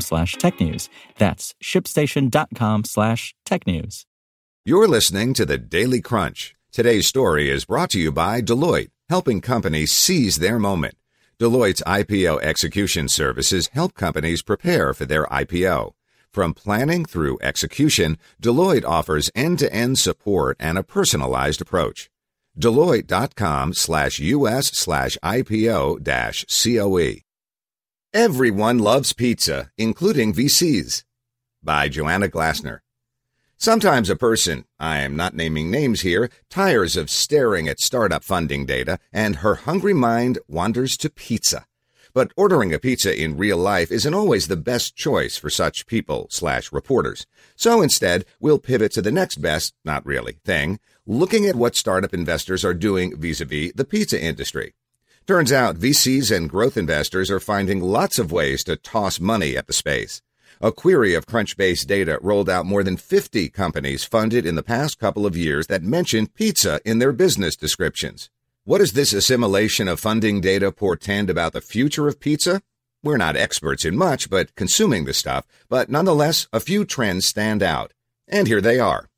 slash technews. That's shipstation.com slash tech news. You're listening to the Daily Crunch. Today's story is brought to you by Deloitte, helping companies seize their moment. Deloitte's IPO execution services help companies prepare for their IPO. From planning through execution, Deloitte offers end-to-end support and a personalized approach. Deloitte.com slash US slash IPO dash COE. Everyone loves pizza, including VCs. By Joanna Glasner. Sometimes a person, I am not naming names here, tires of staring at startup funding data and her hungry mind wanders to pizza. But ordering a pizza in real life isn't always the best choice for such people slash reporters. So instead, we'll pivot to the next best, not really, thing, looking at what startup investors are doing vis-a-vis the pizza industry. Turns out VCs and growth investors are finding lots of ways to toss money at the space. A query of Crunchbase data rolled out more than 50 companies funded in the past couple of years that mention pizza in their business descriptions. What does this assimilation of funding data portend about the future of pizza? We're not experts in much but consuming the stuff, but nonetheless, a few trends stand out. And here they are.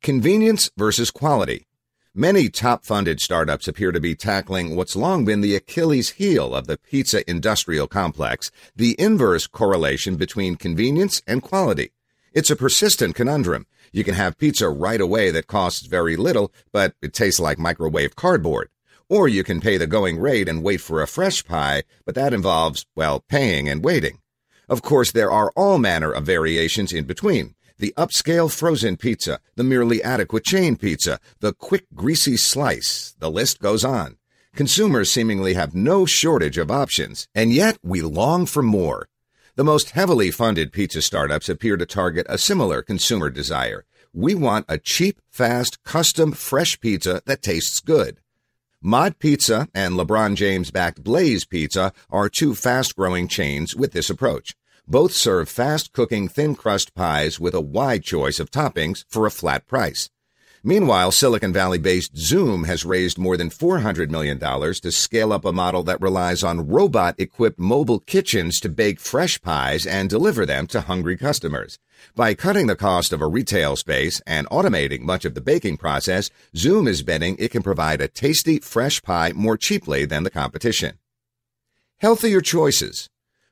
Convenience versus quality. Many top funded startups appear to be tackling what's long been the Achilles heel of the pizza industrial complex, the inverse correlation between convenience and quality. It's a persistent conundrum. You can have pizza right away that costs very little, but it tastes like microwave cardboard. Or you can pay the going rate and wait for a fresh pie, but that involves, well, paying and waiting. Of course, there are all manner of variations in between the upscale frozen pizza, the merely adequate chain pizza, the quick greasy slice. The list goes on. Consumers seemingly have no shortage of options, and yet we long for more. The most heavily funded pizza startups appear to target a similar consumer desire. We want a cheap, fast, custom, fresh pizza that tastes good. Mod Pizza and LeBron James backed Blaze Pizza are two fast growing chains with this approach. Both serve fast cooking thin crust pies with a wide choice of toppings for a flat price. Meanwhile, Silicon Valley based Zume has raised more than $400 million to scale up a model that relies on robot equipped mobile kitchens to bake fresh pies and deliver them to hungry customers. By cutting the cost of a retail space and automating much of the baking process, Zume is betting it can provide a tasty, fresh pie more cheaply than the competition. Healthier choices.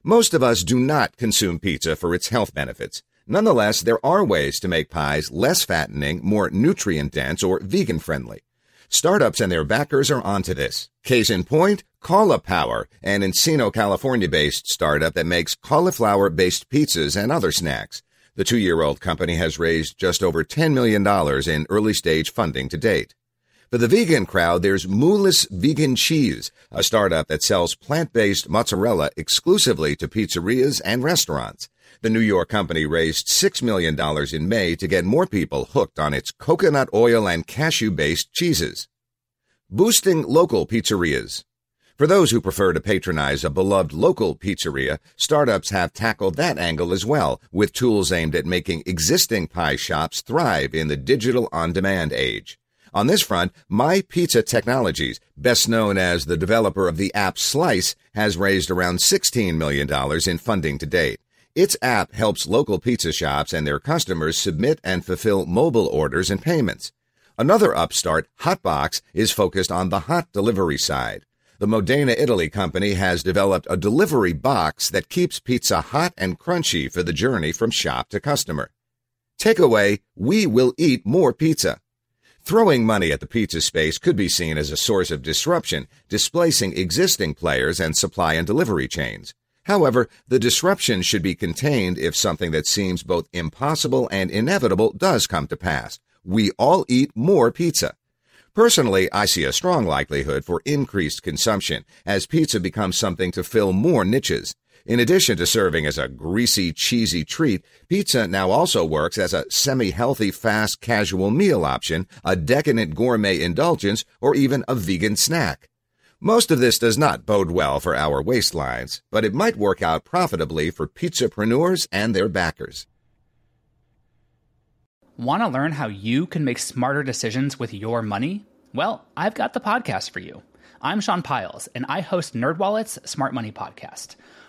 Most of us do not consume pizza for its health benefits. Nonetheless, there are ways to make pies less fattening, more nutrient dense, or vegan friendly. Startups and their backers are onto this. Case in point, Caulipower, an Encino, California based startup that makes cauliflower based pizzas and other snacks. The two year old company has raised just over $10 million in early stage funding to date. For the vegan crowd, there's Mooless Vegan Cheese, a startup that sells plant-based mozzarella exclusively to pizzerias and restaurants. The New York company raised $6 million in May to get more people hooked on its coconut oil and cashew-based cheeses. Boosting local pizzerias. For those who prefer to patronize a beloved local pizzeria, startups have tackled that angle as well, with tools aimed at making existing pie shops thrive in the digital on-demand age. On this front, My Pizza Technologies, best known as the developer of the app Slice, has raised around $16 million in funding to date. Its app helps local pizza shops and their customers submit and fulfill mobile orders and payments. Another upstart, Hotbox, is focused on the hot delivery side. The Modena Italy company has developed a delivery box that keeps pizza hot and crunchy for the journey from shop to customer. Takeaway, we will eat more pizza. Throwing money at the pizza space could be seen as a source of disruption, displacing existing players and supply and delivery chains. However, the disruption should be contained if something that seems both impossible and inevitable does come to pass. We all eat more pizza. Personally, I see a strong likelihood for increased consumption as pizza becomes something to fill more niches. In addition to serving as a greasy, cheesy treat, pizza now also works as a semi-healthy, fast, casual meal option, a decadent gourmet indulgence, or even a vegan snack. Most of this does not bode well for our waistlines, but it might work out profitably for pizzapreneurs and their backers. Want to learn how you can make smarter decisions with your money? Well, I've got the podcast for you. I'm Sean Pyles, and I host NerdWallet's Smart Money Podcast.